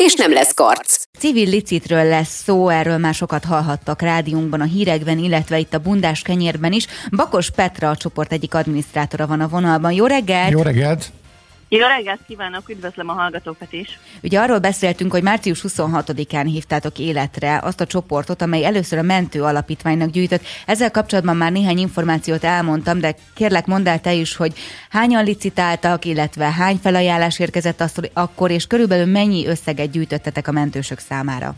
és nem lesz karc. Civil licitről lesz szó, erről már sokat hallhattak rádiónkban, a hírekben, illetve itt a bundás kenyérben is. Bakos Petra, a csoport egyik adminisztrátora van a vonalban. Jó reggelt! Jó reggelt! Jó reggelt kívánok, üdvözlöm a hallgatókat is. Ugye arról beszéltünk, hogy március 26-án hívtátok életre azt a csoportot, amely először a mentő alapítványnak gyűjtött. Ezzel kapcsolatban már néhány információt elmondtam, de kérlek mondd el te is, hogy hányan licitáltak, illetve hány felajánlás érkezett azt, akkor, és körülbelül mennyi összeget gyűjtöttetek a mentősök számára?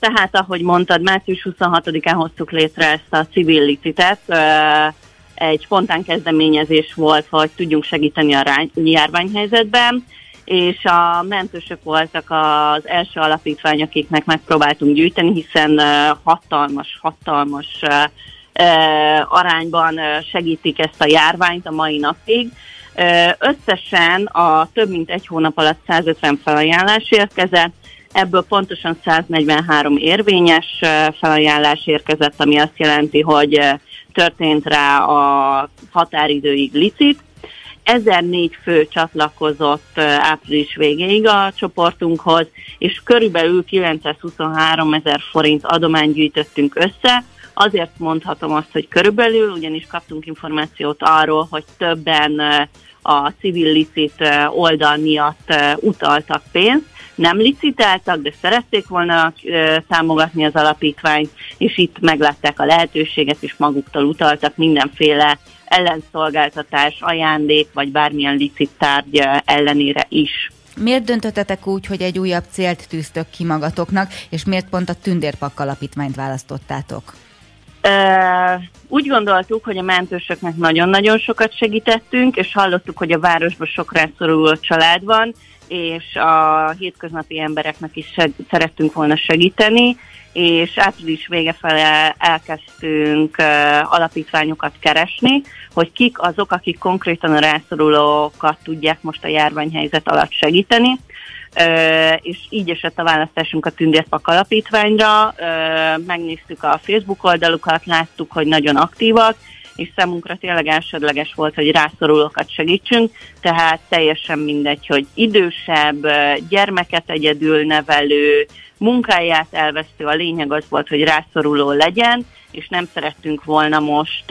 Tehát, ahogy mondtad, március 26-án hoztuk létre ezt a civil licitet egy spontán kezdeményezés volt, hogy tudjunk segíteni a járványhelyzetben, és a mentősök voltak az első alapítvány, akiknek megpróbáltunk gyűjteni, hiszen hatalmas, hatalmas arányban segítik ezt a járványt a mai napig. Összesen a több mint egy hónap alatt 150 felajánlás érkezett, ebből pontosan 143 érvényes felajánlás érkezett, ami azt jelenti, hogy történt rá a határidőig licit. 1004 fő csatlakozott április végéig a csoportunkhoz, és körülbelül 923 ezer forint adományt gyűjtöttünk össze. Azért mondhatom azt, hogy körülbelül, ugyanis kaptunk információt arról, hogy többen a civil licit oldal miatt utaltak pénzt, nem licitáltak, de szerették volna támogatni az alapítványt, és itt meglátták a lehetőséget, és maguktól utaltak mindenféle ellenszolgáltatás, ajándék, vagy bármilyen licit tárgy ellenére is. Miért döntöttetek úgy, hogy egy újabb célt tűztök ki magatoknak, és miért pont a Tündérpak alapítványt választottátok? Úgy gondoltuk, hogy a mentősöknek nagyon-nagyon sokat segítettünk, és hallottuk, hogy a városban sok rászoruló család van, és a hétköznapi embereknek is seg- szerettünk volna segíteni, és április vége fele elkezdtünk uh, alapítványokat keresni, hogy kik azok, akik konkrétan a rászorulókat tudják most a járványhelyzet alatt segíteni. És így esett a választásunk a Tündérpak alapítványra. Megnéztük a Facebook oldalukat, láttuk, hogy nagyon aktívak, és számunkra tényleg elsődleges volt, hogy rászorulókat segítsünk, tehát teljesen mindegy, hogy idősebb, gyermeket egyedül nevelő, munkáját elvesztő, a lényeg az volt, hogy rászoruló legyen, és nem szerettünk volna most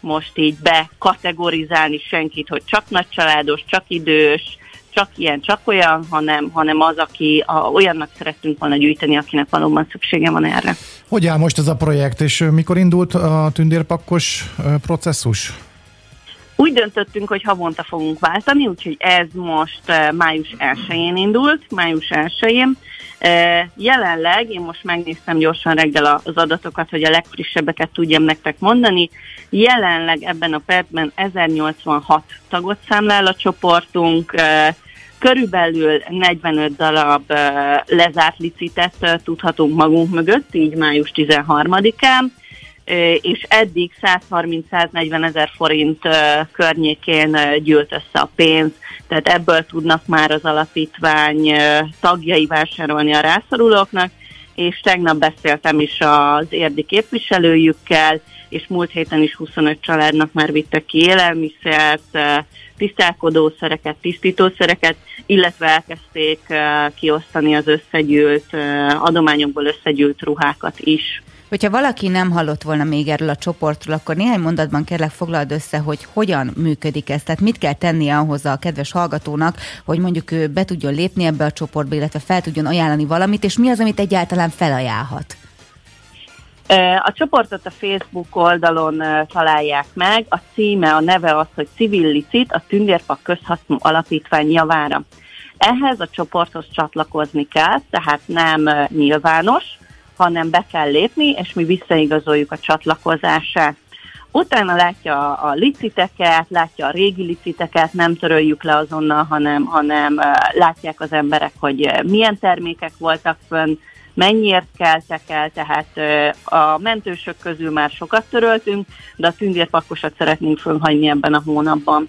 most így bekategorizálni senkit, hogy csak nagycsaládos, csak idős, csak ilyen, csak olyan, hanem, hanem az, aki a, olyannak szerettünk volna gyűjteni, akinek valóban szüksége van erre. Hogy áll most ez a projekt, és mikor indult a tündérpakkos processzus? Úgy döntöttünk, hogy havonta fogunk váltani, úgyhogy ez most május 1-én indult, május 1-én. Jelenleg, én most megnéztem gyorsan reggel az adatokat, hogy a legfrissebbeket tudjam nektek mondani, jelenleg ebben a percben 1086 tagot számlál a csoportunk, Körülbelül 45 darab lezárt licitet tudhatunk magunk mögött, így május 13-án, és eddig 130-140 ezer forint környékén gyűlt össze a pénz, tehát ebből tudnak már az alapítvány tagjai vásárolni a rászorulóknak, és tegnap beszéltem is az érdi képviselőjükkel, és múlt héten is 25 családnak már vittek ki élelmiszert, tisztálkodószereket, tisztítószereket, illetve elkezdték kiosztani az összegyűlt adományokból összegyűlt ruhákat is. Hogyha valaki nem hallott volna még erről a csoportról, akkor néhány mondatban kérlek foglald össze, hogy hogyan működik ez. Tehát mit kell tennie ahhoz a kedves hallgatónak, hogy mondjuk ő be tudjon lépni ebbe a csoportba, illetve fel tudjon ajánlani valamit, és mi az, amit egyáltalán felajánlhat? A csoportot a Facebook oldalon találják meg, a címe, a neve az, hogy Civil Licit, a Tündérpak Közhasznú Alapítvány javára. Ehhez a csoporthoz csatlakozni kell, tehát nem nyilvános, hanem be kell lépni, és mi visszaigazoljuk a csatlakozását. Utána látja a liciteket, látja a régi liciteket, nem töröljük le azonnal, hanem, hanem látják az emberek, hogy milyen termékek voltak fönn, mennyiért keltek el, tehát a mentősök közül már sokat töröltünk, de a tündérpakkosat szeretnénk fölhagyni ebben a hónapban.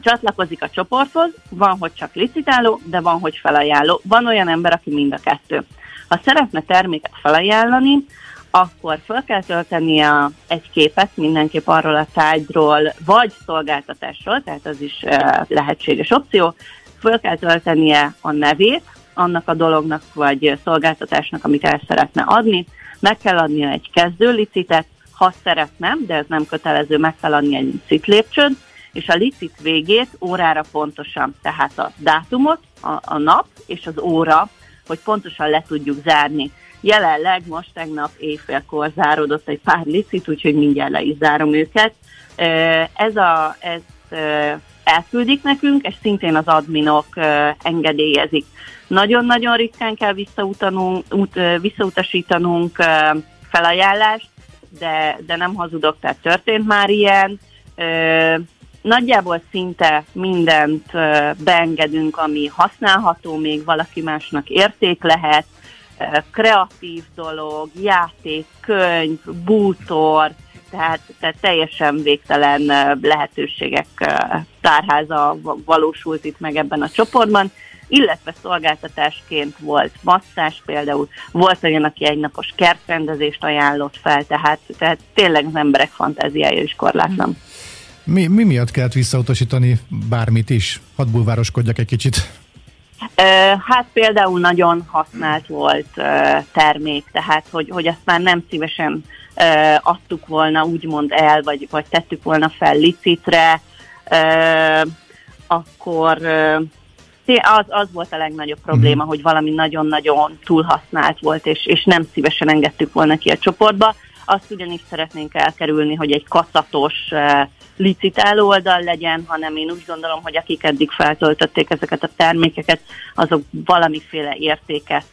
Csatlakozik a csoporthoz, van, hogy csak licitáló, de van, hogy felajánló. Van olyan ember, aki mind a kettő. Ha szeretne terméket felajánlani, akkor fel kell töltenie egy képet mindenképp arról a tárgyról, vagy szolgáltatásról, tehát az is lehetséges opció, fel kell töltenie a nevét, annak a dolognak vagy szolgáltatásnak, amit el szeretne adni, meg kell adnia egy kezdőlicitet, ha szeretne, de ez nem kötelező, meg kell adni egy lépcsőt, és a licit végét órára pontosan, tehát a dátumot, a, a nap és az óra, hogy pontosan le tudjuk zárni. Jelenleg most tegnap éjfélkor záródott egy pár licit, úgyhogy mindjárt le is zárom őket. Ez a, ez elküldik nekünk, és szintén az adminok engedélyezik. Nagyon-nagyon ritkán kell út, visszautasítanunk felajánlást, de, de nem hazudok, tehát történt már ilyen. Nagyjából szinte mindent beengedünk, ami használható, még valaki másnak érték lehet, kreatív dolog, játék, könyv, bútor, tehát, tehát teljesen végtelen lehetőségek tárháza valósult itt meg ebben a csoportban, illetve szolgáltatásként volt masszás például, volt olyan, aki egynapos kertrendezést ajánlott fel, tehát, tehát tényleg az emberek fantáziája is korlátlan. Mi, mi miatt kellett visszautasítani bármit is? Hadd bulvároskodjak egy kicsit. Hát például nagyon használt volt termék, tehát hogy, hogy azt már nem szívesen adtuk volna úgymond el, vagy, vagy tettük volna fel licitre, akkor az, az volt a legnagyobb probléma, mhm. hogy valami nagyon-nagyon túlhasznált volt, és, és nem szívesen engedtük volna ki a csoportba. Azt ugyanis szeretnénk elkerülni, hogy egy kaszatos licitáló oldal legyen, hanem én úgy gondolom, hogy akik eddig feltöltötték ezeket a termékeket, azok valamiféle értéket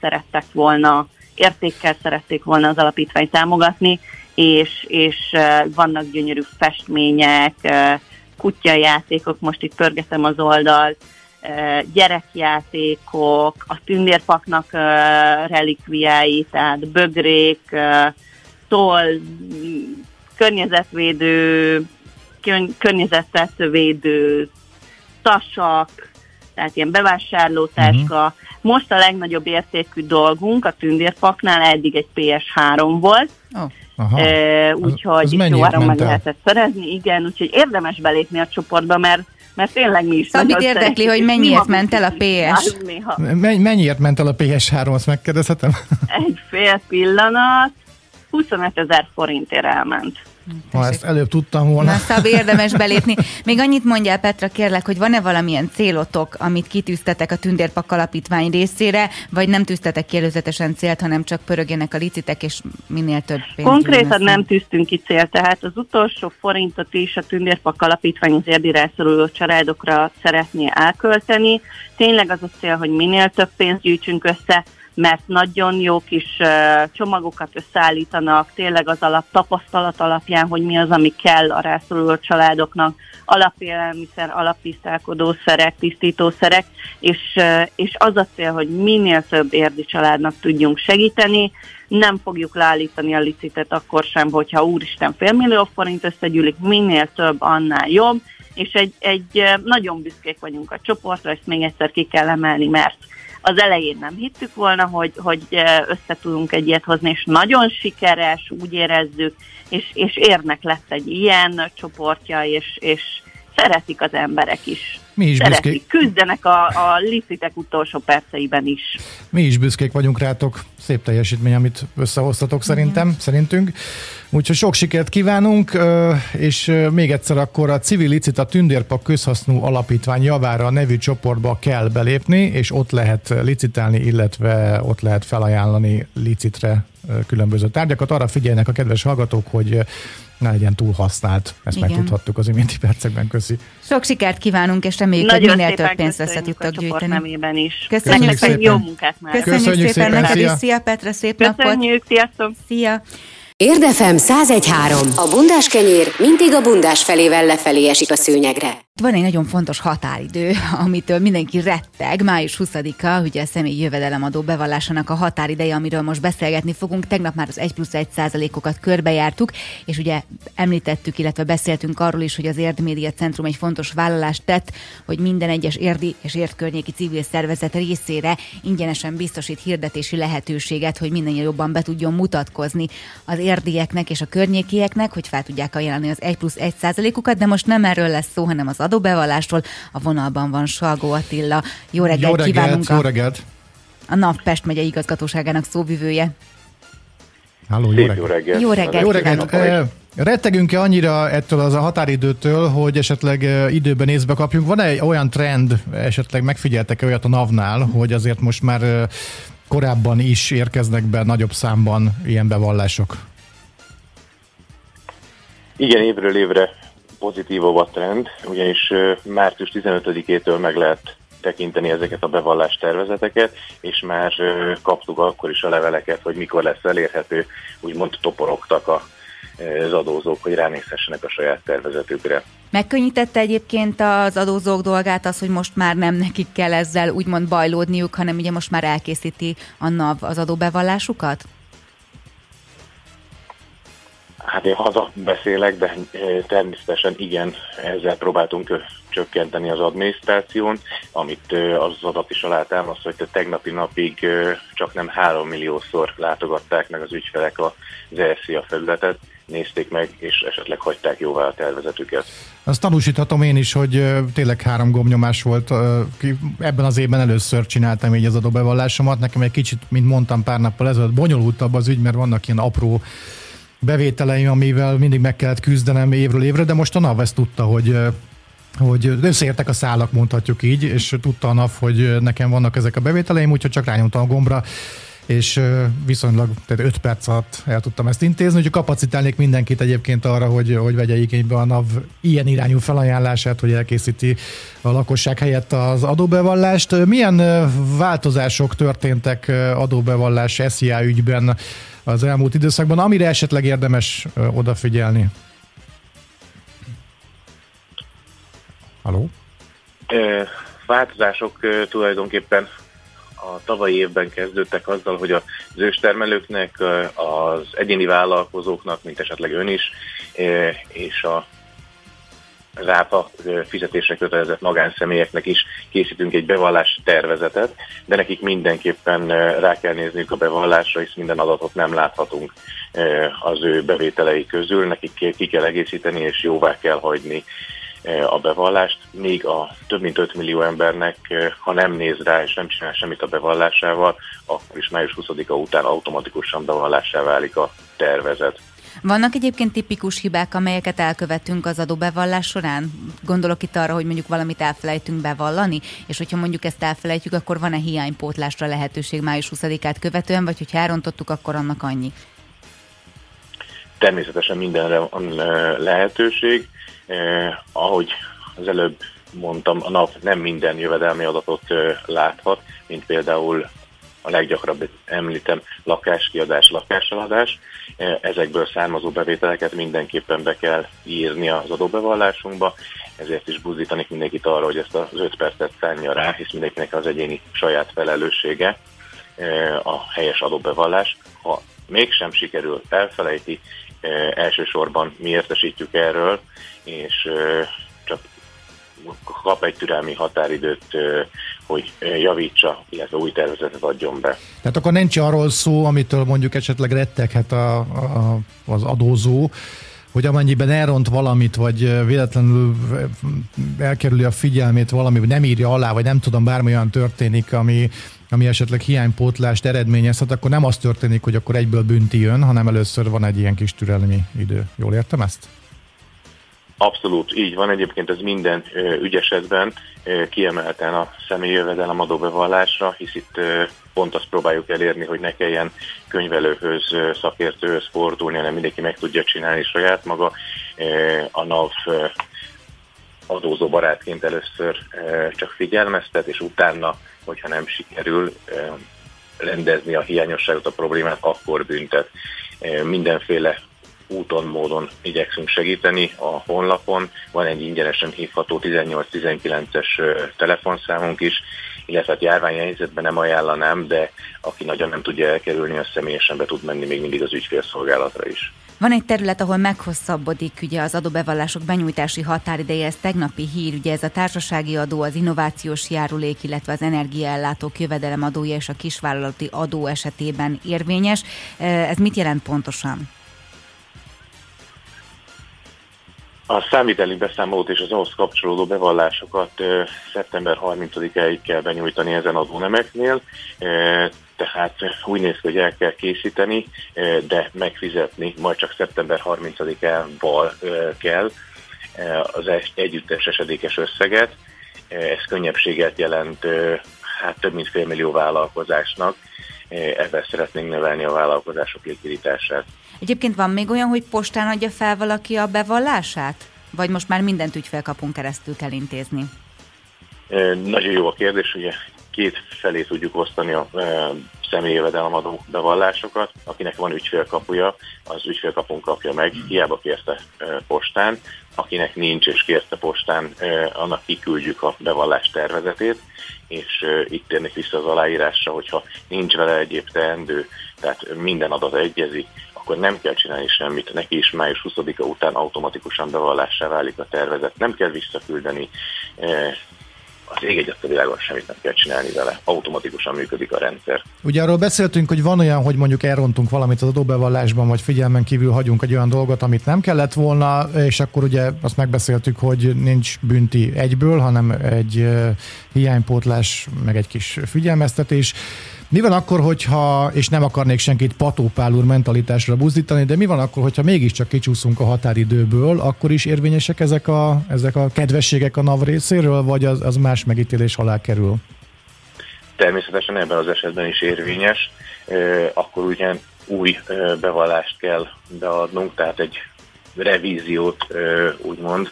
szerettek volna, értékkel szerették volna az alapítványt támogatni, és, és vannak gyönyörű festmények, kutyajátékok, most itt pörgetem az oldalt, gyerekjátékok, a tündérpaknak relikviái, tehát bögrék, toll, környezetvédő környezetet védő tasak, tehát ilyen bevásárlótáska. Uh-huh. Most a legnagyobb értékű dolgunk a tündérpaknál eddig egy PS3 volt, oh. Aha. E, úgyhogy jó áron meg lehetett szerezni, igen, úgyhogy érdemes belépni a csoportba, mert mert tényleg mi is Szabit érdekli, hogy mennyiért ment el a PS? Mennyiért ment el a PS3, azt megkérdezhetem? Egy fél pillanat, 25 ezer forintért elment. Ha ezt előbb tudtam volna. Na, szab érdemes belépni. Még annyit mondjál, Petra, kérlek, hogy van-e valamilyen célotok, amit kitűztetek a Tündérpak Alapítvány részére, vagy nem tűztetek ki előzetesen célt, hanem csak pörögjenek a licitek, és minél több pénz Konkrétan nem tűztünk ki célt, tehát az utolsó forintot is a Tündérpak Alapítvány az érdi rászoruló családokra szeretné elkölteni. Tényleg az a cél, hogy minél több pénzt gyűjtsünk össze, mert nagyon jó kis csomagokat összeállítanak, tényleg az alap tapasztalat alapján, hogy mi az, ami kell a rászoruló családoknak, alapélelmiszer, alaptisztálkodószerek, tisztítószerek, és, és az a cél, hogy minél több érdi családnak tudjunk segíteni, nem fogjuk leállítani a licitet akkor sem, hogyha úristen félmillió forint összegyűlik, minél több, annál jobb, és egy, egy nagyon büszkék vagyunk a csoportra, ezt még egyszer ki kell emelni, mert az elején nem hittük volna, hogy, hogy össze tudunk egy ilyet hozni, és nagyon sikeres, úgy érezzük, és, és érnek lett egy ilyen csoportja, és, és szeretik az emberek is. Mi is szeretik, büszkék. küzdenek a, a licitek utolsó perceiben is. Mi is büszkék vagyunk rátok, szép teljesítmény, amit összehoztatok szerintem, Igen. szerintünk. Úgyhogy sok sikert kívánunk, és még egyszer akkor a Civil Licit a Tündérpak Közhasznú Alapítvány javára nevű csoportba kell belépni, és ott lehet licitálni, illetve ott lehet felajánlani licitre különböző tárgyakat. Arra figyelnek a kedves hallgatók, hogy ne legyen túl használt. Ezt Igen. megtudhattuk az iménti percekben. Köszi. Sok sikert kívánunk, és reméljük, hogy minél több pénzt össze tudtok gyűjteni. is. Köszönjük, Köszönjük szépen. Jó munkát már. Köszönjük, Köszönjük szépen, szépen neked is. Szia Petra, szép Köszönjük, napot. Köszönjük, sziasztok. Szia. Érdefem 1013. A bundás kenyér mindig a bundás felével lefelé esik a szőnyegre. Van egy nagyon fontos határidő, amitől mindenki retteg. Május 20-a, ugye a személyi jövedelemadó bevallásának a határideje, amiről most beszélgetni fogunk. Tegnap már az 1 plusz 1 százalékokat körbejártuk, és ugye említettük, illetve beszéltünk arról is, hogy az Érd Média Centrum egy fontos vállalást tett, hogy minden egyes érdi és értkörnyéki civil szervezet részére ingyenesen biztosít hirdetési lehetőséget, hogy minden jobban be tudjon mutatkozni az érdieknek és a környékieknek, hogy fel tudják ajánlani az 1 plusz 1 százalékokat, de most nem erről lesz szó, hanem az adóbevallásról. A vonalban van Salgó Attila. Jó reggelt, jó reggelt kívánunk! Jó reggelt! A NAV Pest megye igazgatóságának szóvivője. Halló, jó reggelt! Jó reggelt! Jó reggelt, jó reggelt. E, rettegünk-e annyira ettől az a határidőtől, hogy esetleg időben észbe kapjunk? Van-e olyan trend, esetleg megfigyeltek-e olyat a NAV-nál, hogy azért most már korábban is érkeznek be nagyobb számban ilyen bevallások? Igen, évről évre pozitívabb a trend, ugyanis március 15-től meg lehet tekinteni ezeket a bevallás tervezeteket, és már kaptuk akkor is a leveleket, hogy mikor lesz elérhető, úgymond toporogtak a, az adózók, hogy ránézhessenek a saját tervezetükre. Megkönnyítette egyébként az adózók dolgát az, hogy most már nem nekik kell ezzel úgymond bajlódniuk, hanem ugye most már elkészíti a NAV az adóbevallásukat? Hát én haza beszélek, de természetesen igen, ezzel próbáltunk csökkenteni az adminisztráción, amit az adat is alátámaszt, hogy tegnapi napig csak nem 3 milliószor látogatták meg az ügyfelek az ERSZIA felületet, nézték meg, és esetleg hagyták jóvá a tervezetüket. Azt tanúsíthatom én is, hogy tényleg három gomnyomás volt. Ebben az évben először csináltam így az adóbevallásomat. Nekem egy kicsit, mint mondtam pár nappal ezelőtt, bonyolultabb az ügy, mert vannak ilyen apró bevételeim, amivel mindig meg kellett küzdenem évről évre, de most a NAV ezt tudta, hogy hogy összeértek a szálak, mondhatjuk így, és tudta a NAV, hogy nekem vannak ezek a bevételeim, úgyhogy csak rányomtam a gombra, és viszonylag tehát 5 perc alatt el tudtam ezt intézni, úgyhogy kapacitálnék mindenkit egyébként arra, hogy, hogy vegye igénybe a NAV ilyen irányú felajánlását, hogy elkészíti a lakosság helyett az adóbevallást. Milyen változások történtek adóbevallás SZIA ügyben az elmúlt időszakban, amire esetleg érdemes odafigyelni? Haló? Változások tulajdonképpen a tavalyi évben kezdődtek azzal, hogy az őstermelőknek, az egyéni vállalkozóknak, mint esetleg ön is, és a rápa fizetésre kötelezett magánszemélyeknek is készítünk egy bevallási tervezetet, de nekik mindenképpen rá kell nézniük a bevallásra, hisz minden adatot nem láthatunk az ő bevételei közül, nekik ki kell egészíteni és jóvá kell hagyni a bevallást, még a több mint 5 millió embernek, ha nem néz rá és nem csinál semmit a bevallásával, akkor is május 20-a után automatikusan bevallássá válik a tervezet. Vannak egyébként tipikus hibák, amelyeket elkövetünk az adóbevallás során? Gondolok itt arra, hogy mondjuk valamit elfelejtünk bevallani, és hogyha mondjuk ezt elfelejtjük, akkor van-e hiánypótlásra lehetőség május 20-át követően, vagy hogyha elrontottuk, akkor annak annyi? Természetesen mindenre van lehetőség. Eh, ahogy az előbb mondtam, a NAV nem minden jövedelmi adatot eh, láthat, mint például a leggyakrabb említem lakáskiadás, lakáseladás. Eh, ezekből származó bevételeket mindenképpen be kell írni az adóbevallásunkba, ezért is buzdítanik mindenkit arra, hogy ezt az 5 percet szánja rá, hisz mindenkinek az egyéni saját felelőssége eh, a helyes adóbevallás. Ha mégsem sikerül, elfelejti, elsősorban mi értesítjük erről, és csak kap egy türelmi határidőt, hogy javítsa, illetve új tervezetet adjon be. Tehát akkor nincs arról szó, amitől mondjuk esetleg retteghet a, a, az adózó, hogy amennyiben elront valamit, vagy véletlenül elkerüli a figyelmét valami, vagy nem írja alá, vagy nem tudom, bármi olyan történik, ami, ami esetleg hiánypótlást eredményezhet, akkor nem az történik, hogy akkor egyből bünti jön, hanem először van egy ilyen kis türelmi idő. Jól értem ezt? Abszolút így van, egyébként ez minden ügyesetben kiemelten a személyi jövedelem adóbevallásra, hisz itt pont azt próbáljuk elérni, hogy ne kelljen könyvelőhöz, szakértőhöz fordulni, hanem mindenki meg tudja csinálni saját maga. A NAV adózó barátként először csak figyelmeztet, és utána, hogyha nem sikerül rendezni a hiányosságot, a problémát, akkor büntet. Mindenféle úton, módon igyekszünk segíteni a honlapon. Van egy ingyenesen hívható 18-19-es telefonszámunk is, illetve hát járványhelyzetben nem ajánlanám, de aki nagyon nem tudja elkerülni, az személyesen be tud menni még mindig az ügyfélszolgálatra is. Van egy terület, ahol meghosszabbodik ugye az adóbevallások benyújtási határideje, ez tegnapi hír, ugye ez a társasági adó, az innovációs járulék, illetve az energiaellátók jövedelemadója és a kisvállalati adó esetében érvényes. Ez mit jelent pontosan? A számviteli beszámolót és az ahhoz kapcsolódó bevallásokat szeptember 30-áig kell benyújtani ezen adónemeknél, tehát úgy néz ki, hogy el kell készíteni, de megfizetni majd csak szeptember 30-ával kell az együttes esedékes összeget. Ez könnyebbséget jelent hát több mint fél millió vállalkozásnak, ebben szeretnénk növelni a vállalkozások likviditását. Egyébként van még olyan, hogy postán adja fel valaki a bevallását? Vagy most már mindent ügyfélkapunk keresztül kell intézni? Nagyon jó a kérdés, ugye két felé tudjuk osztani a személyi jövedelemadó bevallásokat. Akinek van ügyfélkapuja, az ügyfélkapun kapja meg, hiába kérte postán. Akinek nincs és kérte postán, annak kiküldjük a bevallás tervezetét, és itt térnek vissza az aláírásra, hogyha nincs vele egyéb teendő, tehát minden adat egyezik, akkor nem kell csinálni semmit. Neki is május 20-a után automatikusan bevallássá válik a tervezet. Nem kell visszaküldeni az ég egyet a világon semmit nem kell csinálni vele, automatikusan működik a rendszer. Ugye arról beszéltünk, hogy van olyan, hogy mondjuk elrontunk valamit az adóbevallásban, vagy figyelmen kívül hagyunk egy olyan dolgot, amit nem kellett volna, és akkor ugye azt megbeszéltük, hogy nincs bünti egyből, hanem egy hiánypótlás, meg egy kis figyelmeztetés. Mi van akkor, hogyha, és nem akarnék senkit patópál úr mentalitásra buzdítani, de mi van akkor, hogyha mégiscsak kicsúszunk a határidőből, akkor is érvényesek ezek a, ezek a kedvességek a NAV részéről, vagy az, az más megítélés alá kerül? Természetesen ebben az esetben is érvényes. Akkor ugye új bevallást kell beadnunk, tehát egy revíziót úgymond,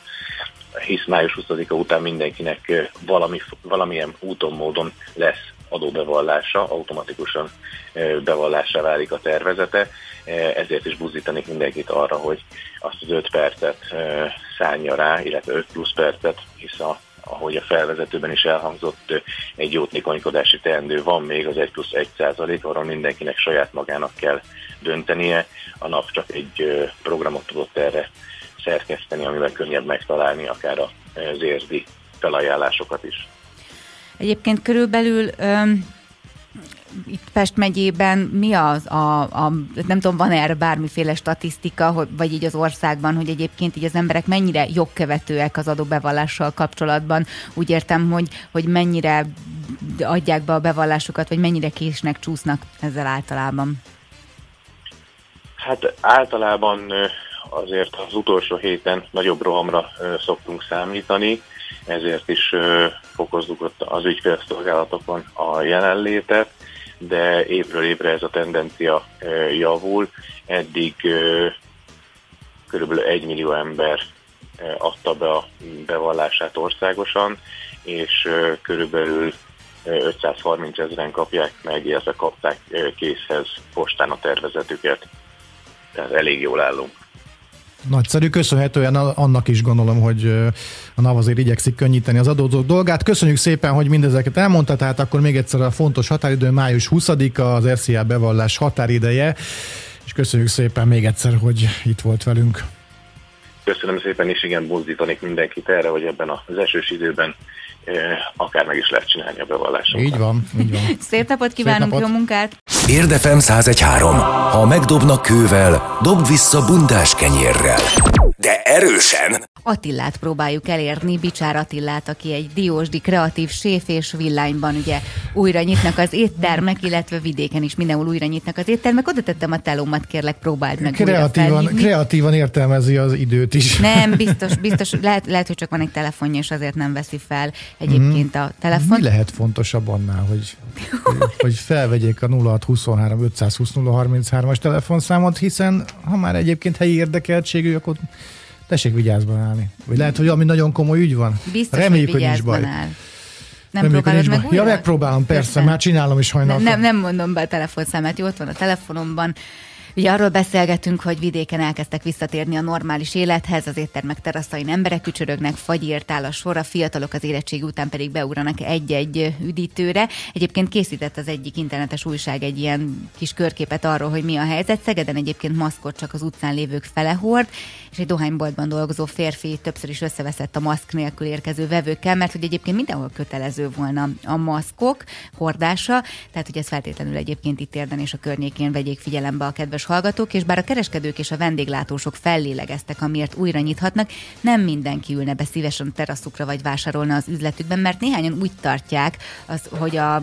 hisz május 20-a után mindenkinek valami, valamilyen úton, módon lesz adóbevallása, automatikusan bevallásra válik a tervezete, ezért is buzdítanék mindenkit arra, hogy azt az 5 percet szállja rá, illetve 5 plusz percet, hisz a ahogy a felvezetőben is elhangzott, egy jótékonykodási teendő van még az 1 plusz 1 százalék, arról mindenkinek saját magának kell döntenie. A nap csak egy programot tudott erre szerkeszteni, amivel könnyebb megtalálni akár az érdi felajánlásokat is. Egyébként körülbelül öm, itt Pest megyében mi az a, a nem tudom, van erre bármiféle statisztika, hogy, vagy így az országban, hogy egyébként így az emberek mennyire jogkövetőek az adóbevallással kapcsolatban. Úgy értem, hogy, hogy mennyire adják be a bevallásukat, vagy mennyire késnek, csúsznak ezzel általában. Hát általában azért az utolsó héten nagyobb rohamra szoktunk számítani, ezért is fokozzuk ott az ügyfélszolgálatokon a jelenlétet, de évről évre ez a tendencia javul. Eddig körülbelül 1 millió ember adta be a bevallását országosan, és körülbelül 530 ezeren kapják meg, illetve kapták készhez postán a tervezetüket. Tehát elég jól állunk. Nagyszerű, köszönhetően annak is gondolom, hogy a NAV azért igyekszik könnyíteni az adózók dolgát. Köszönjük szépen, hogy mindezeket elmondta, tehát akkor még egyszer a fontos határidő május 20-a az RCA bevallás határideje, és köszönjük szépen még egyszer, hogy itt volt velünk. Köszönöm szépen, és igen, buzdítanék mindenkit erre, hogy ebben az esős időben akár meg is lehet csinálni a bevallásokat. Így van, így van. Szép napot kívánunk, Szép napot. jó munkát! Érdefem 1013. Ha megdobnak kővel, dob vissza bundás kenyérrel. De erősen! Attillát próbáljuk elérni, Bicsár Attillát, aki egy diósdi kreatív séf és villányban ugye újra nyitnak az éttermek, illetve vidéken is mindenhol újra nyitnak az éttermek. Oda tettem a telómat, kérlek, próbáld meg kreatívan, kreatívan értelmezi az időt is. Nem, biztos, biztos, lehet, lehet, hogy csak van egy telefonja, és azért nem veszi fel egyébként a telefon. Mi lehet fontosabb annál, hogy, hogy felvegyék a 0623 520 033-as telefonszámot, hiszen ha már egyébként helyi érdekeltségű, akkor tessék vigyázban állni. Vagy lehet, hogy ami nagyon komoly ügy van. Biztos, Reméljük, hogy, hogy nincs baj. Áll. Nem Reméljük, próbálod meg újra? Ja, megpróbálom, persze, persze. már csinálom is hajnalban. Nem, nem mondom be a telefonszámát, jó, ott van a telefonomban. Ugye arról beszélgetünk, hogy vidéken elkezdtek visszatérni a normális élethez, az éttermek teraszain emberek kücsörögnek, fagyért áll a sor, a fiatalok az érettség után pedig beugranak egy-egy üdítőre. Egyébként készített az egyik internetes újság egy ilyen kis körképet arról, hogy mi a helyzet. Szegeden egyébként maszkot csak az utcán lévők fele hord, és egy dohányboltban dolgozó férfi többször is összeveszett a maszk nélkül érkező vevőkkel, mert hogy egyébként mindenhol kötelező volna a maszkok hordása, tehát hogy ez feltétlenül egyébként itt érden és a környékén vegyék figyelembe a kedves hallgatók, és bár a kereskedők és a vendéglátósok fellélegeztek, amiért újra nyithatnak, nem mindenki ülne be szívesen teraszukra vagy vásárolna az üzletükben, mert néhányan úgy tartják, az, hogy a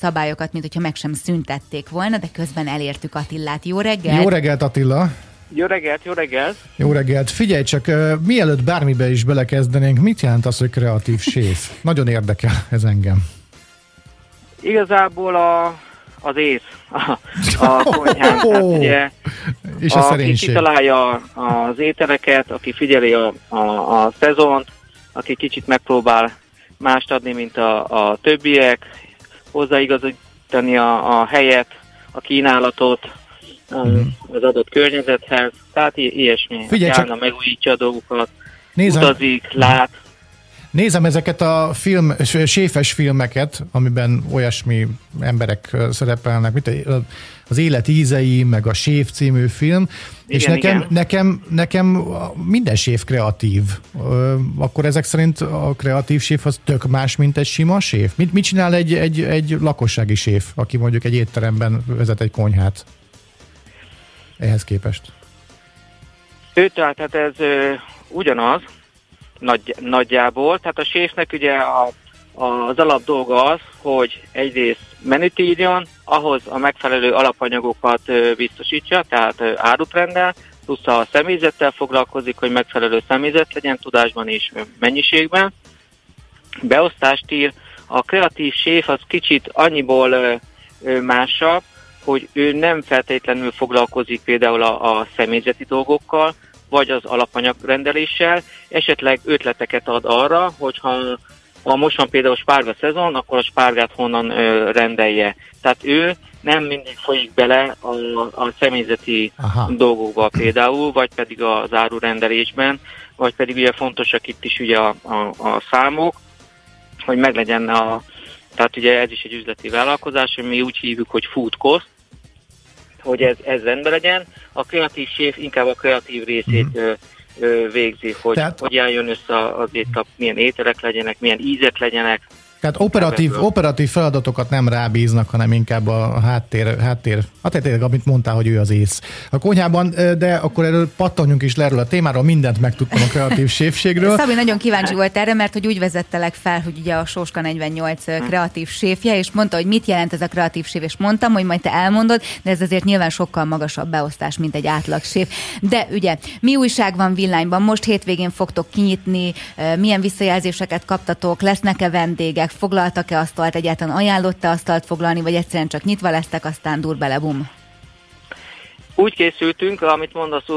szabályokat, mint hogyha meg sem szüntették volna, de közben elértük Attillát. Jó reggelt! Jó reggelt Attila! Jó reggelt, jó reggelt! Jó reggelt! Figyelj csak, mielőtt bármibe is belekezdenénk, mit jelent az, hogy kreatív séf? Nagyon érdekel ez engem. Igazából a, az ész a, a konyhán. Tehát ugye, És a, aki szerénység. kitalálja az ételeket, aki figyeli a, a, a szezont, aki kicsit megpróbál mást adni, mint a, a többiek, hozzáigazítani a, a helyet, a kínálatot az adott környezethez, tehát ilyesmi. Mhm. Figyelj csak- Járna, megújítja a dolgokat, Nézem, utazik, lát. Nézem ezeket a film, séfes filmeket, amiben olyasmi emberek szerepelnek, mint az Élet ízei, meg a Séf című film, és Igen, nekem, igen. nekem, nekem minden séf kreatív. Akkor ezek szerint a kreatív séf az tök más, mint egy sima séf? Mit, mit csinál egy, egy, egy lakossági séf, aki mondjuk egy étteremben vezet egy konyhát? Ehhez képest. Ő, tehát hát ez ö, ugyanaz, nagy, nagyjából. Tehát a séfnek ugye a, az alap dolga az, hogy egyrészt menüt írjon, ahhoz a megfelelő alapanyagokat biztosítsa, tehát árut rendel, plusz a személyzettel foglalkozik, hogy megfelelő személyzet legyen tudásban és mennyiségben. Beosztást ír. A kreatív séf az kicsit annyiból másabb, hogy ő nem feltétlenül foglalkozik például a, a személyzeti dolgokkal, vagy az alapanyagrendeléssel, esetleg ötleteket ad arra, hogyha ha most van például spárga szezon, akkor a spárgát honnan ö, rendelje. Tehát ő nem mindig folyik bele a, a személyzeti Aha. dolgokba például, vagy pedig az árurendelésben, vagy pedig ugye fontosak itt is ugye a, a, a számok, hogy meglegyen a, tehát ugye ez is egy üzleti vállalkozás, mi úgy hívjuk, hogy food cost, hogy ez, ez rendben legyen. A kreatív séf inkább a kreatív részét mm. ö, végzi, hogy Tehát... hogy álljon össze az étlap, milyen ételek legyenek, milyen ízek legyenek. Tehát operatív, Ebből. operatív feladatokat nem rábíznak, hanem inkább a háttér, háttér, hát tényleg, amit mondtál, hogy ő az ész. A konyhában, de akkor erről pattanjunk is le erről a témáról, mindent megtudtam a kreatív séfségről. Szabi nagyon kíváncsi volt erre, mert hogy úgy vezettelek fel, hogy ugye a Sóska 48 kreatív séfje, és mondta, hogy mit jelent ez a kreatív séf, és mondtam, hogy majd te elmondod, de ez azért nyilván sokkal magasabb beosztás, mint egy átlag séf. De ugye, mi újság van villányban? Most hétvégén fogtok kinyitni, milyen visszajelzéseket kaptatok, lesznek-e vendégek, foglaltak-e asztalt, egyáltalán ajánlott-e asztalt foglalni, vagy egyszerűen csak nyitva lesztek, aztán dur bele, bum. Úgy készültünk, amit mondasz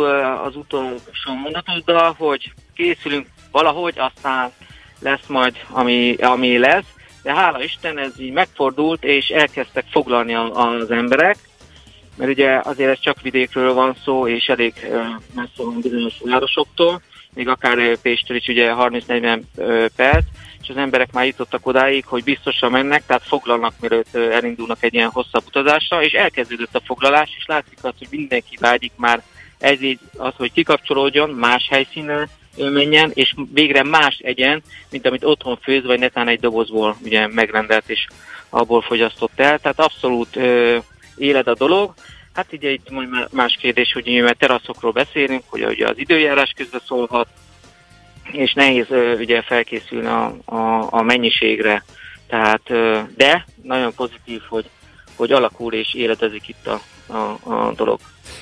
az utolsó mondatoddal, hogy készülünk valahogy, aztán lesz majd, ami, ami lesz. De hála Isten, ez így megfordult, és elkezdtek foglalni a- az emberek, mert ugye azért ez csak vidékről van szó, és elég messze van bizonyos városoktól, még akár ö, Pécstől is ugye 30-40 ö, perc, és az emberek már jutottak odáig, hogy biztosan mennek, tehát foglalnak, mielőtt elindulnak egy ilyen hosszabb utazásra, és elkezdődött a foglalás, és látszik az, hogy mindenki vágyik már ez így az, hogy kikapcsolódjon, más helyszínen menjen, és végre más egyen, mint amit otthon főz, vagy netán egy dobozból ugye megrendelt, és abból fogyasztott el. Tehát abszolút ö, éled a dolog. Hát ugye itt má- más kérdés, hogy mert teraszokról beszélünk, hogy ugye az időjárás közben szólhat, és nehéz ugye felkészülni a, a, a mennyiségre. Tehát, de nagyon pozitív, hogy, hogy alakul és életezik itt a, a, a dolog.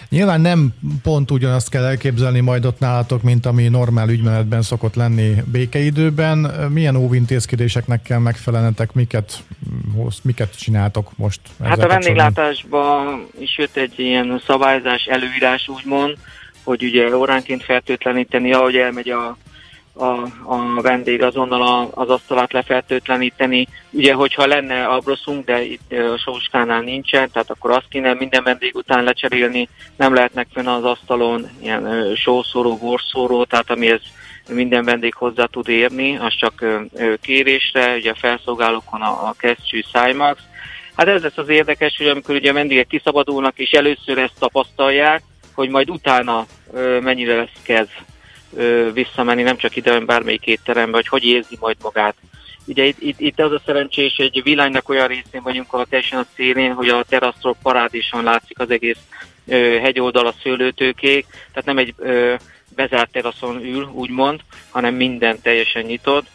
Nyilván nem pont ugyanazt kell elképzelni majd ott nálatok, mint ami normál ügymenetben szokott lenni békeidőben. Milyen óvintézkedéseknek kell megfelelnetek, miket, hoz- miket csináltok most? Hát a vendéglátásban is jött egy ilyen szabályzás, előírás úgymond, hogy ugye óránként fertőtleníteni, ahogy elmegy a, a, a vendég azonnal a, az asztalát lefertőtleníteni. Ugye, hogyha lenne abroszunk, de itt a Sóskánál nincsen, tehát akkor azt kéne minden vendég után lecserélni, nem lehetnek fönn az asztalon ilyen sószóró, borszóró, tehát amihez minden vendég hozzá tud érni, az csak kérésre, ugye a felszolgálókon a, a kesztyű Cymax. Hát ez lesz az érdekes, hogy amikor ugye a vendégek kiszabadulnak, és először ezt tapasztalják, hogy majd utána mennyire lesz kezd visszamenni, nem csak ide, hanem bármelyik étterembe, hogy hogy érzi majd magát. Ugye itt, itt, itt az a szerencsés, hogy egy villánynak olyan részén vagyunk, ahol teljesen a szélén, hogy a teraszról parádéson látszik az egész ö, hegyoldal, a szőlőtőkék, tehát nem egy ö, bezárt teraszon ül, úgymond, hanem minden teljesen nyitott,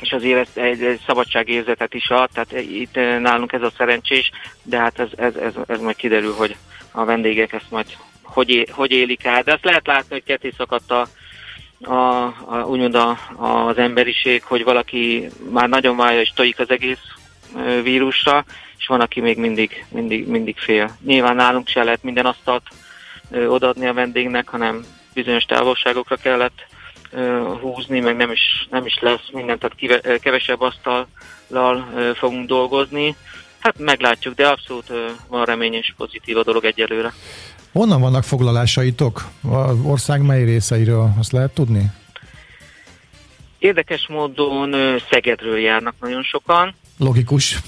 és azért ez egy, egy szabadságérzetet is ad, tehát itt nálunk ez a szerencsés, de hát ez, ez, ez, ez majd kiderül, hogy a vendégek ezt majd hogy, hogy élik át. De azt lehet látni, hogy ketté szakadt a, a, a, úgymond a, az emberiség, hogy valaki már nagyon várja és tojik az egész vírusra, és van, aki még mindig, mindig, mindig fél. Nyilván nálunk se lehet minden asztalt odaadni a vendégnek, hanem bizonyos távolságokra kellett húzni, meg nem is, nem is lesz minden, tehát kive, kevesebb asztallal fogunk dolgozni. Hát meglátjuk, de abszolút van remény és pozitív a dolog egyelőre. Honnan vannak foglalásaitok? Az ország mely részeiről? Azt lehet tudni? Érdekes módon Szegedről járnak nagyon sokan. Logikus.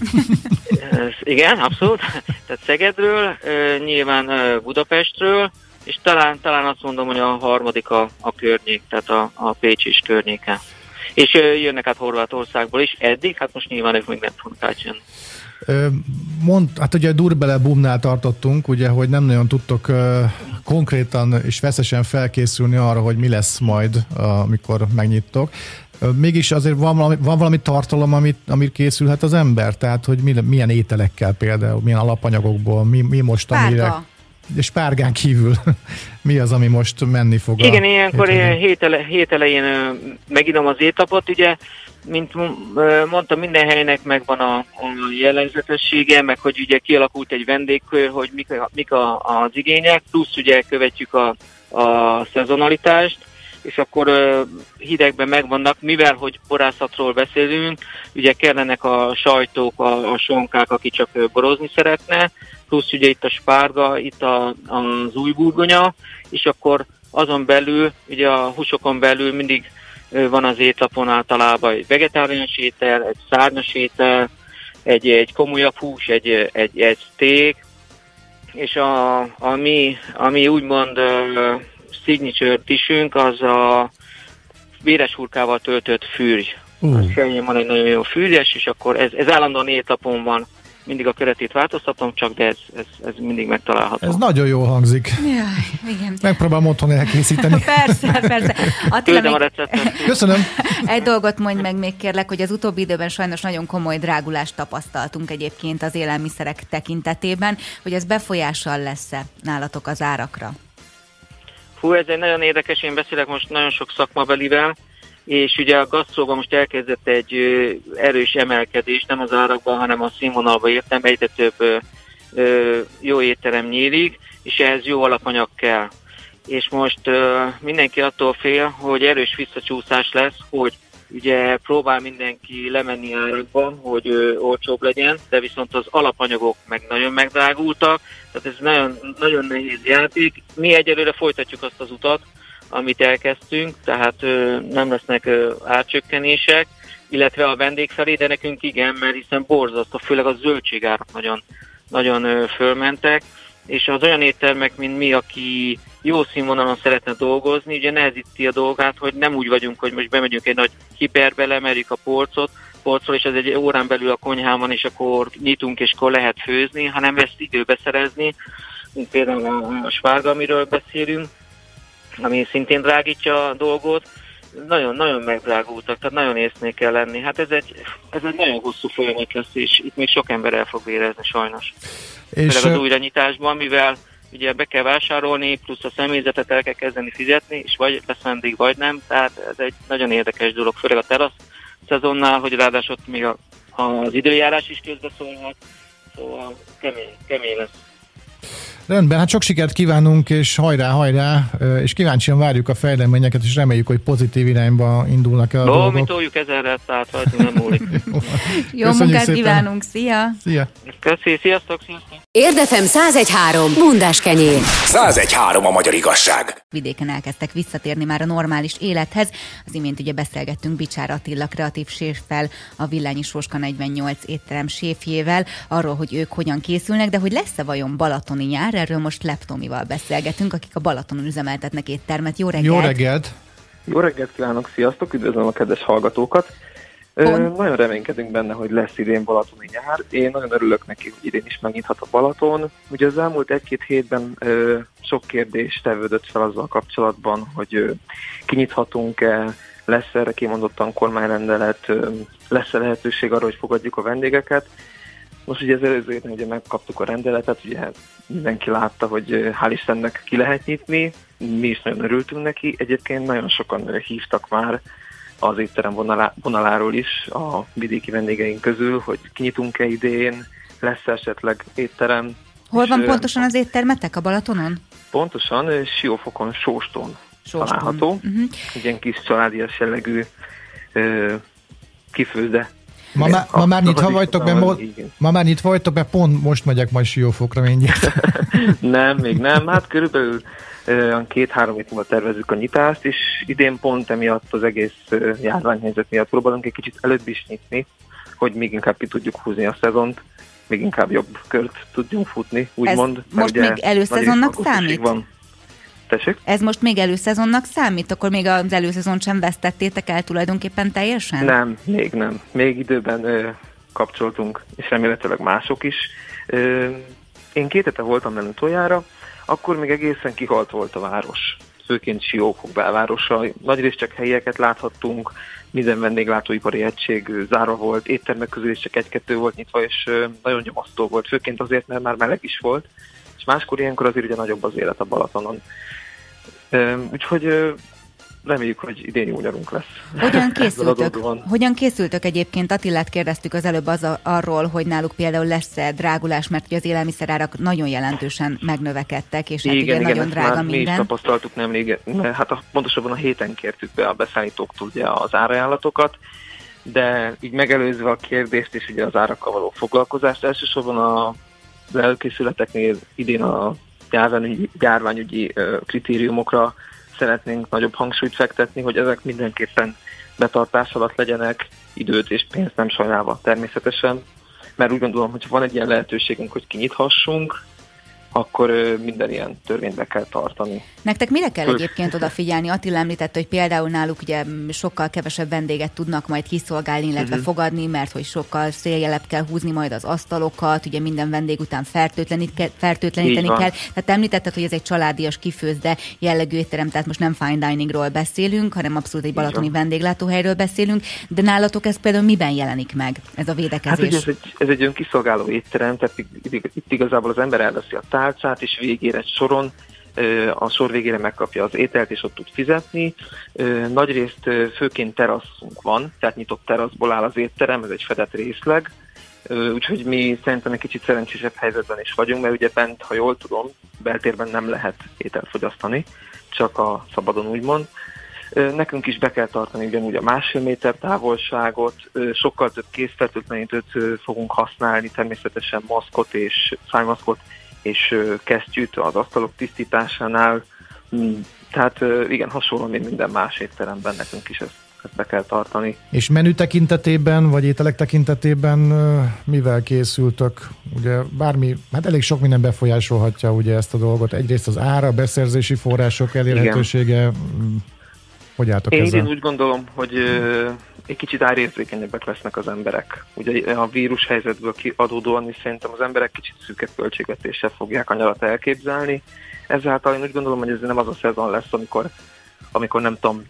Igen, abszolút. Tehát Szegedről, nyilván Budapestről, és talán, talán azt mondom, hogy a harmadik a, a környék, tehát a, a Pécs is környéke. És jönnek át Horvátországból is eddig, hát most nyilván ők még nem fognak átjönni. Mond, hát ugye Durbele Bumnál tartottunk, ugye, hogy nem nagyon tudtok uh, konkrétan és veszesen felkészülni arra, hogy mi lesz majd, amikor megnyittok. Uh, mégis azért van valami, van valami tartalom, amit, amit készülhet az ember? Tehát, hogy mi, milyen ételekkel például, milyen alapanyagokból, mi, mi most, amire... És párgán kívül mi az, ami most menni fog? Igen, ilyenkor hét, ele, hét elején megírom az étlapot, ugye mint mondtam, minden helynek megvan a, a jellegzetessége, meg hogy ugye kialakult egy vendégkör, hogy mik, mik a, az igények, plusz ugye követjük a, a szezonalitást, és akkor hidegben megvannak, mivel hogy borászatról beszélünk, ugye kellenek a sajtók, a, a sonkák, aki csak borozni szeretne, plusz ugye itt a spárga, itt a, az új burgonya, és akkor azon belül, ugye a húsokon belül mindig van az étlapon általában egy vegetáriánus étel, egy szárnyas étel, egy, egy komolyabb hús, egy, egy, egy steak, és a, a mi, ami úgymond uh, signature tisünk, az a véres hurkával töltött fűrj. Uh. Az van egy nagyon jó fűrjes, és akkor ez, ez állandóan étlapon van mindig a keretét változtatom, csak de ez, ez, ez mindig megtalálható. Ez nagyon jól hangzik. Jaj, igen. Megpróbálom otthon elkészíteni. persze, persze. Attila, még... a receptet. Köszönöm. Egy dolgot mondj meg még kérlek, hogy az utóbbi időben sajnos nagyon komoly drágulást tapasztaltunk egyébként az élelmiszerek tekintetében, hogy ez befolyással lesz-e nálatok az árakra? Hú, ez egy nagyon érdekes, én beszélek most nagyon sok szakmabelivel, és ugye a gasztróban most elkezdett egy erős emelkedés, nem az árakban, hanem a színvonalban értem, egyre több jó étterem nyílik, és ehhez jó alapanyag kell. És most mindenki attól fél, hogy erős visszacsúszás lesz, hogy ugye próbál mindenki lemenni árakban, hogy ö, olcsóbb legyen, de viszont az alapanyagok meg nagyon megdrágultak, tehát ez nagyon, nagyon nehéz játék. Mi egyelőre folytatjuk azt az utat, amit elkezdtünk, tehát nem lesznek ö, átcsökkenések, illetve a vendég felé, de nekünk igen, mert hiszen borzasztó, főleg a zöldségárak nagyon, nagyon fölmentek, és az olyan éttermek, mint mi, aki jó színvonalon szeretne dolgozni, ugye nehezíti a dolgát, hogy nem úgy vagyunk, hogy most bemegyünk egy nagy hiperbe, lemerjük a polcot, polcról, és ez egy órán belül a konyhán van, és akkor nyitunk, és akkor lehet főzni, hanem ezt időbe szerezni, mint például a, a spárga, amiről beszélünk, ami szintén drágítja a dolgot, nagyon-nagyon megdrágultak, tehát nagyon észnél kell lenni. Hát ez egy, ez egy nagyon hosszú folyamat lesz, és itt még sok ember el fog vérezni sajnos. És Főleg az újranyitásban, mivel ugye be kell vásárolni, plusz a személyzetet el kell kezdeni fizetni, és vagy lesz vendég, vagy nem, tehát ez egy nagyon érdekes dolog, főleg a terasz szezonnál, hogy ráadásul ott még a, az időjárás is közbeszólhat, szóval kemény, kemény lesz. Rendben, hát sok sikert kívánunk, és hajrá, hajrá, és kíváncsian várjuk a fejleményeket, és reméljük, hogy pozitív irányba indulnak el a No, dolgok. mi toljuk ezerre, tehát nem múlik. Jó Köszönjük munkát szépen. kívánunk, szia! Szia! Köszi, sziasztok, sziasztok! Érdefem 1013. Bundás kenyér. 1013 a magyar igazság. Vidéken elkezdtek visszatérni már a normális élethez. Az imént ugye beszélgettünk Bicsár Attila kreatív séffel, a Villányi Sóska 48 étterem séfjével, arról, hogy ők hogyan készülnek, de hogy lesz-e vajon balatoni nyár, erről most Leptomival beszélgetünk, akik a Balatonon üzemeltetnek éttermet. Jó reggelt! Jó reggelt! Jó reggelt kívánok, sziasztok, üdvözlöm a kedves hallgatókat. Ö, Pont. nagyon reménykedünk benne, hogy lesz idén balatoni nyár. Én nagyon örülök neki, hogy idén is megnyithat a Balaton. Ugye az elmúlt egy-két hétben ö, sok kérdés tevődött fel azzal kapcsolatban, hogy ö, kinyithatunk-e, lesz erre kimondottan kormányrendelet, lesz-e lehetőség arra, hogy fogadjuk a vendégeket. Most ugye az előző héten ugye megkaptuk a rendeletet, ugye mindenki látta, hogy hál' Istennek ki lehet nyitni, mi is nagyon örültünk neki. Egyébként nagyon sokan hívtak már az étterem vonalá, vonaláról is a vidéki vendégeink közül, hogy kinyitunk-e idén, lesz esetleg étterem. Hol És, van ö, pontosan az éttermetek a Balatonon? Pontosan, Siófokon, Sóston Sóston. található. Uh-huh. Egy ilyen kis családias jellegű ö, kifőzde. Ma, má, ma már nyitva vagytok, mert mo- ma már nyitva vagytok, mert pont most megyek majd Siófokra mindjárt. Nem, még nem. Hát körülbelül olyan két-három hét múlva tervezzük a nyitást, és idén pont emiatt az egész járványhelyzet miatt próbálunk egy kicsit előbb is nyitni, hogy még inkább ki tudjuk húzni a szezont, még inkább jobb kört tudjunk futni, úgymond. mert most ugye még előszezonnak számít? Van. Tessék? Ez most még előszezonnak számít? Akkor még az előszezon sem vesztettétek el tulajdonképpen teljesen? Nem, még nem. Még időben ö, kapcsoltunk, és remélhetőleg mások is. Ö, én két hete voltam benne utoljára, akkor még egészen kihalt volt a város. Főként Siófok belvárosa. Nagyrészt csak helyeket láthattunk, minden vendéglátóipari egység zárva volt, éttermek közül is csak egy-kettő volt nyitva, és nagyon nyomasztó volt, főként azért, mert már meleg is volt, és máskor ilyenkor azért ugye nagyobb az élet a Balatonon. Úgyhogy reméljük, hogy idén jó nyarunk lesz. Hogyan készültök? Hogyan készültök egyébként? Attilát kérdeztük az előbb az arról, hogy náluk például lesz-e drágulás, mert ugye az élelmiszerárak nagyon jelentősen megnövekedtek, és hát ugye nagyon ezt drága már mi is minden. tapasztaltuk nemrég, hát a, pontosabban a héten kértük be a beszállítóktól ugye az árajánlatokat, de így megelőzve a kérdést és ugye az árakkal való foglalkozást, elsősorban a előkészületeknél idén a járványügyi, járványügyi kritériumokra szeretnénk nagyobb hangsúlyt fektetni, hogy ezek mindenképpen betartás alatt legyenek, időt és pénzt nem sajnálva természetesen, mert úgy gondolom, hogy van egy ilyen lehetőségünk, hogy kinyithassunk, akkor minden ilyen törvényt be kell tartani. Nektek mire kell egyébként odafigyelni? Attila említette, hogy például náluk ugye sokkal kevesebb vendéget tudnak majd kiszolgálni, illetve Mhm. fogadni, mert hogy sokkal széljebb kell húzni majd az asztalokat, ugye minden vendég után fertőtlenít fertőtleníteni kell. Tehát említetted, hogy ez egy családias kifőzde jellegű étterem, tehát most nem fine diningról beszélünk, hanem abszolút egy balatoni vendéglátóhelyről beszélünk, de nálatok ez például miben jelenik meg, ez a Hát védekezés? ugye ez egy, ez egy önkiszolgáló étterem, tehát itt, igazából az ember elveszi a tálcát, és végére egy soron a sor végére megkapja az ételt, és ott tud fizetni. Nagyrészt főként teraszunk van, tehát nyitott teraszból áll az étterem, ez egy fedett részleg, úgyhogy mi szerintem egy kicsit szerencsésebb helyzetben is vagyunk, mert ugye bent, ha jól tudom, beltérben nem lehet ételt fogyasztani, csak a szabadon úgymond. Nekünk is be kell tartani ugyanúgy a másfél méter távolságot, sokkal több készfertőtlenítőt fogunk használni, természetesen maszkot és szájmaszkot és kesztyűt az asztalok tisztításánál. Mm, Tehát igen, hasonlóan, mint minden más étteremben nekünk is ezt, ezt be kell tartani. És menü tekintetében, vagy ételek tekintetében mivel készültök? Ugye bármi, hát elég sok minden befolyásolhatja ugye ezt a dolgot. Egyrészt az ára, beszerzési források elérhetősége. Mm, Hogy álltok Én ezzel? idén úgy gondolom, hogy egy kicsit árérzékenyebbek lesznek az emberek. Ugye a vírus helyzetből adódóan is szerintem az emberek kicsit szűkebb költségvetéssel fogják a nyarat elképzelni. Ezáltal én úgy gondolom, hogy ez nem az a szezon lesz, amikor, amikor nem tudom,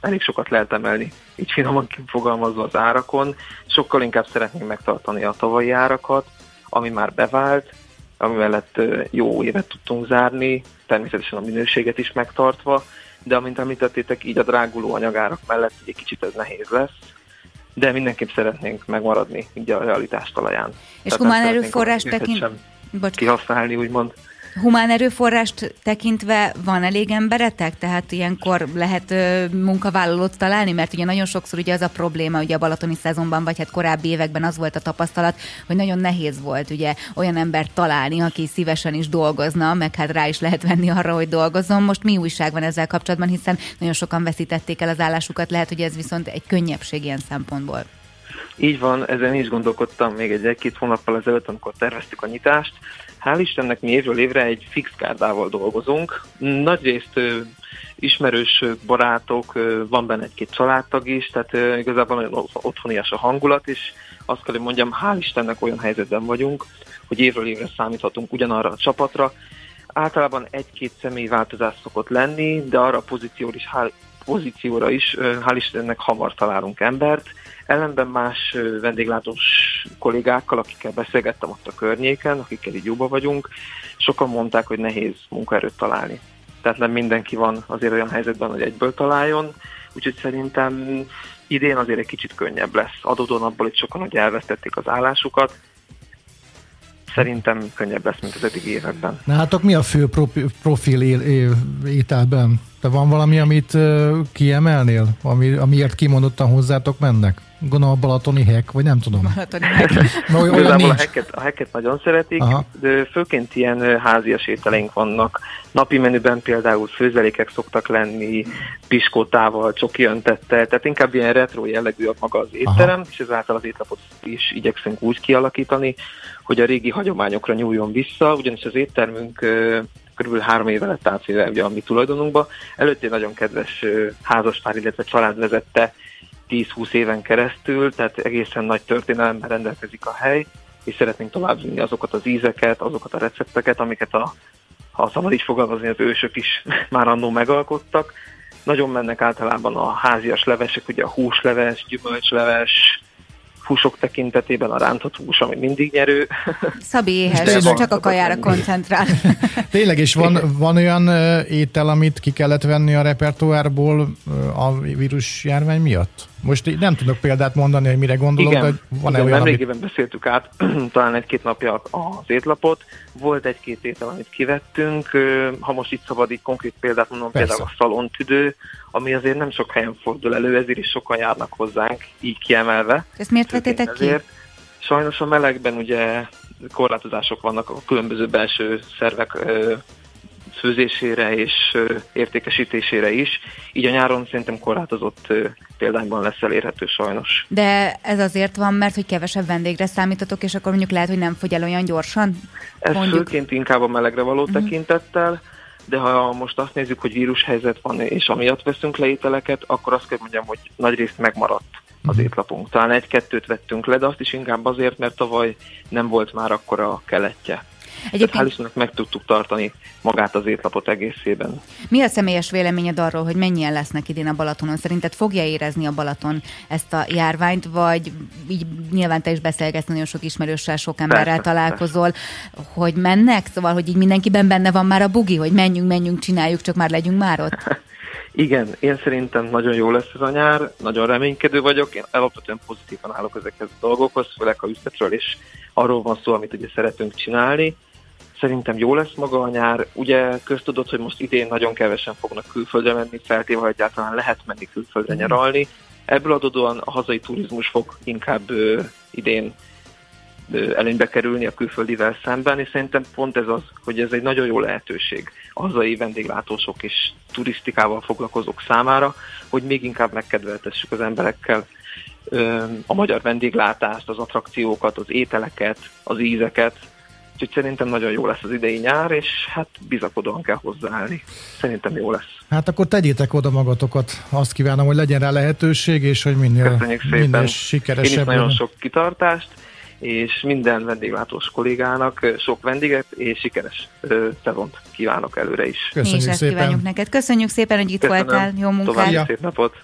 elég sokat lehet emelni, így finoman fogalmazva az árakon. Sokkal inkább szeretnénk megtartani a tavalyi árakat, ami már bevált, ami mellett jó évet tudtunk zárni, természetesen a minőséget is megtartva, de amint említettétek, így a dráguló anyagárak mellett egy kicsit ez nehéz lesz, de mindenképp szeretnénk megmaradni így a realitás talaján. És Tehát humán erőforrás tekint- Bocs. kihasználni, úgymond. Humán erőforrást tekintve van elég emberetek? Tehát ilyenkor lehet munkavállalót találni? Mert ugye nagyon sokszor ugye az a probléma, ugye a balatoni szezonban, vagy hát korábbi években az volt a tapasztalat, hogy nagyon nehéz volt ugye olyan embert találni, aki szívesen is dolgozna, meg hát rá is lehet venni arra, hogy dolgozzon. Most mi újság van ezzel kapcsolatban, hiszen nagyon sokan veszítették el az állásukat, lehet, hogy ez viszont egy könnyebbség ilyen szempontból. Így van, ezen is gondolkodtam még egy egy-két hónappal ezelőtt, amikor terveztük a nyitást. Hál' Istennek mi évről évre egy fix kárdával dolgozunk. Nagyrészt ismerős barátok, van benne egy-két családtag is, tehát igazából nagyon otthonias a hangulat, és azt kell, hogy mondjam, hál' Istennek olyan helyzetben vagyunk, hogy évről évre számíthatunk ugyanarra a csapatra. Általában egy-két személy változás szokott lenni, de arra a pozícióra is, hál, pozícióra Istennek hamar találunk embert. Ellenben más vendéglátós kollégákkal, akikkel beszélgettem ott a környéken, akikkel így jóba vagyunk, sokan mondták, hogy nehéz munkaerőt találni. Tehát nem mindenki van azért olyan helyzetben, hogy egyből találjon, úgyhogy szerintem idén azért egy kicsit könnyebb lesz. Adódóan abból, hogy sokan hogy elvesztették az állásukat, szerintem könnyebb lesz, mint az eddig években. Nálatok mi a fő profil ételben? Te van valami, amit kiemelnél, ami, amiért kimondottan hozzátok mennek? Gondolom a balatoni hek, vagy nem tudom. Balatoni hek. no, a heket, a heket nagyon szeretik, Aha. de főként ilyen házias ételeink vannak. Napi menüben például főzelékek szoktak lenni, piskótával, csoki öntettel, tehát inkább ilyen retro jellegű a maga az étterem, Aha. és ezáltal az étlapot is igyekszünk úgy kialakítani, hogy a régi hagyományokra nyúljon vissza, ugyanis az éttermünk körülbelül három éve lett átvéve ugye a mi tulajdonunkba. Előtte egy nagyon kedves házaspár, illetve család vezette 10-20 éven keresztül, tehát egészen nagy történelemben rendelkezik a hely, és szeretnénk továbbvinni azokat az ízeket, azokat a recepteket, amiket a, ha szabad is fogalmazni, az ősök is már annó megalkottak. Nagyon mennek általában a házias levesek, ugye a húsleves, gyümölcsleves, húsok tekintetében a rántott hús, ami mindig nyerő. Szabi éhes, csak a kajára koncentrál. Tényleg, és van, van olyan étel, amit ki kellett venni a repertoárból a vírus járvány miatt? Most nem tudok példát mondani, hogy mire gondolok, igen, de van-e igen, olyan, Nemrégiben amit... beszéltük át talán egy-két napja az étlapot. Volt egy-két étel, amit kivettünk. Ha most itt szabad így konkrét példát mondom, Persze. például a szalontüdő, ami azért nem sok helyen fordul elő, ezért is sokan járnak hozzánk, így kiemelve. Ezt miért vettétek ki? Sajnos a melegben ugye korlátozások vannak a különböző belső szervek főzésére és értékesítésére is. Így a nyáron szerintem korlátozott példányban lesz elérhető sajnos. De ez azért van, mert hogy kevesebb vendégre számítatok, és akkor mondjuk lehet, hogy nem fogy el olyan gyorsan? Ez mondjuk. főként inkább a melegre való uh-huh. tekintettel, de ha most azt nézzük, hogy vírushelyzet van, és amiatt veszünk le ételeket, akkor azt kell mondjam, hogy nagyrészt megmaradt az mhm. étlapunk. Talán egy-kettőt vettünk le, de azt is inkább azért, mert tavaly nem volt már akkora keletje. Egyébként... hál' meg tudtuk tartani magát az étlapot egészében. Mi a személyes véleményed arról, hogy mennyien lesznek idén a Balatonon? Szerinted fogja érezni a Balaton ezt a járványt, vagy így nyilván te is beszélgetsz nagyon sok ismerőssel, sok emberrel persze, találkozol, persze. hogy mennek? Szóval, hogy így mindenkiben benne van már a bugi, hogy menjünk, menjünk, csináljuk, csak már legyünk már ott? Igen, én szerintem nagyon jó lesz ez a nyár, nagyon reménykedő vagyok, én alapvetően pozitívan állok ezekhez a dolgokhoz, főleg a üzletről is arról van szó, amit ugye szeretünk csinálni. Szerintem jó lesz maga a nyár. Ugye köztudott, hogy most idén nagyon kevesen fognak külföldre menni, feltéve, hogy egyáltalán lehet menni külföldre nyaralni. Ebből adódóan a hazai turizmus fog inkább ö, idén előnybe kerülni a külföldivel szemben, és szerintem pont ez az, hogy ez egy nagyon jó lehetőség a hazai vendéglátósok és turisztikával foglalkozók számára, hogy még inkább megkedveltessük az emberekkel a magyar vendéglátást, az attrakciókat, az ételeket, az ízeket, Úgyhogy szerintem nagyon jó lesz az idei nyár, és hát bizakodóan kell hozzáállni. Szerintem jó lesz. Hát akkor tegyétek oda magatokat. Azt kívánom, hogy legyen rá lehetőség, és hogy minél, minél sikeresebb. Én is nagyon sok kitartást, és minden vendéglátós kollégának sok vendéget és sikeres szezont kívánok előre is. Köszönjük Mi is ezt szépen. kívánjuk neked. Köszönjük szépen, hogy itt Köszönöm. voltál. Jó munkát. További szép napot.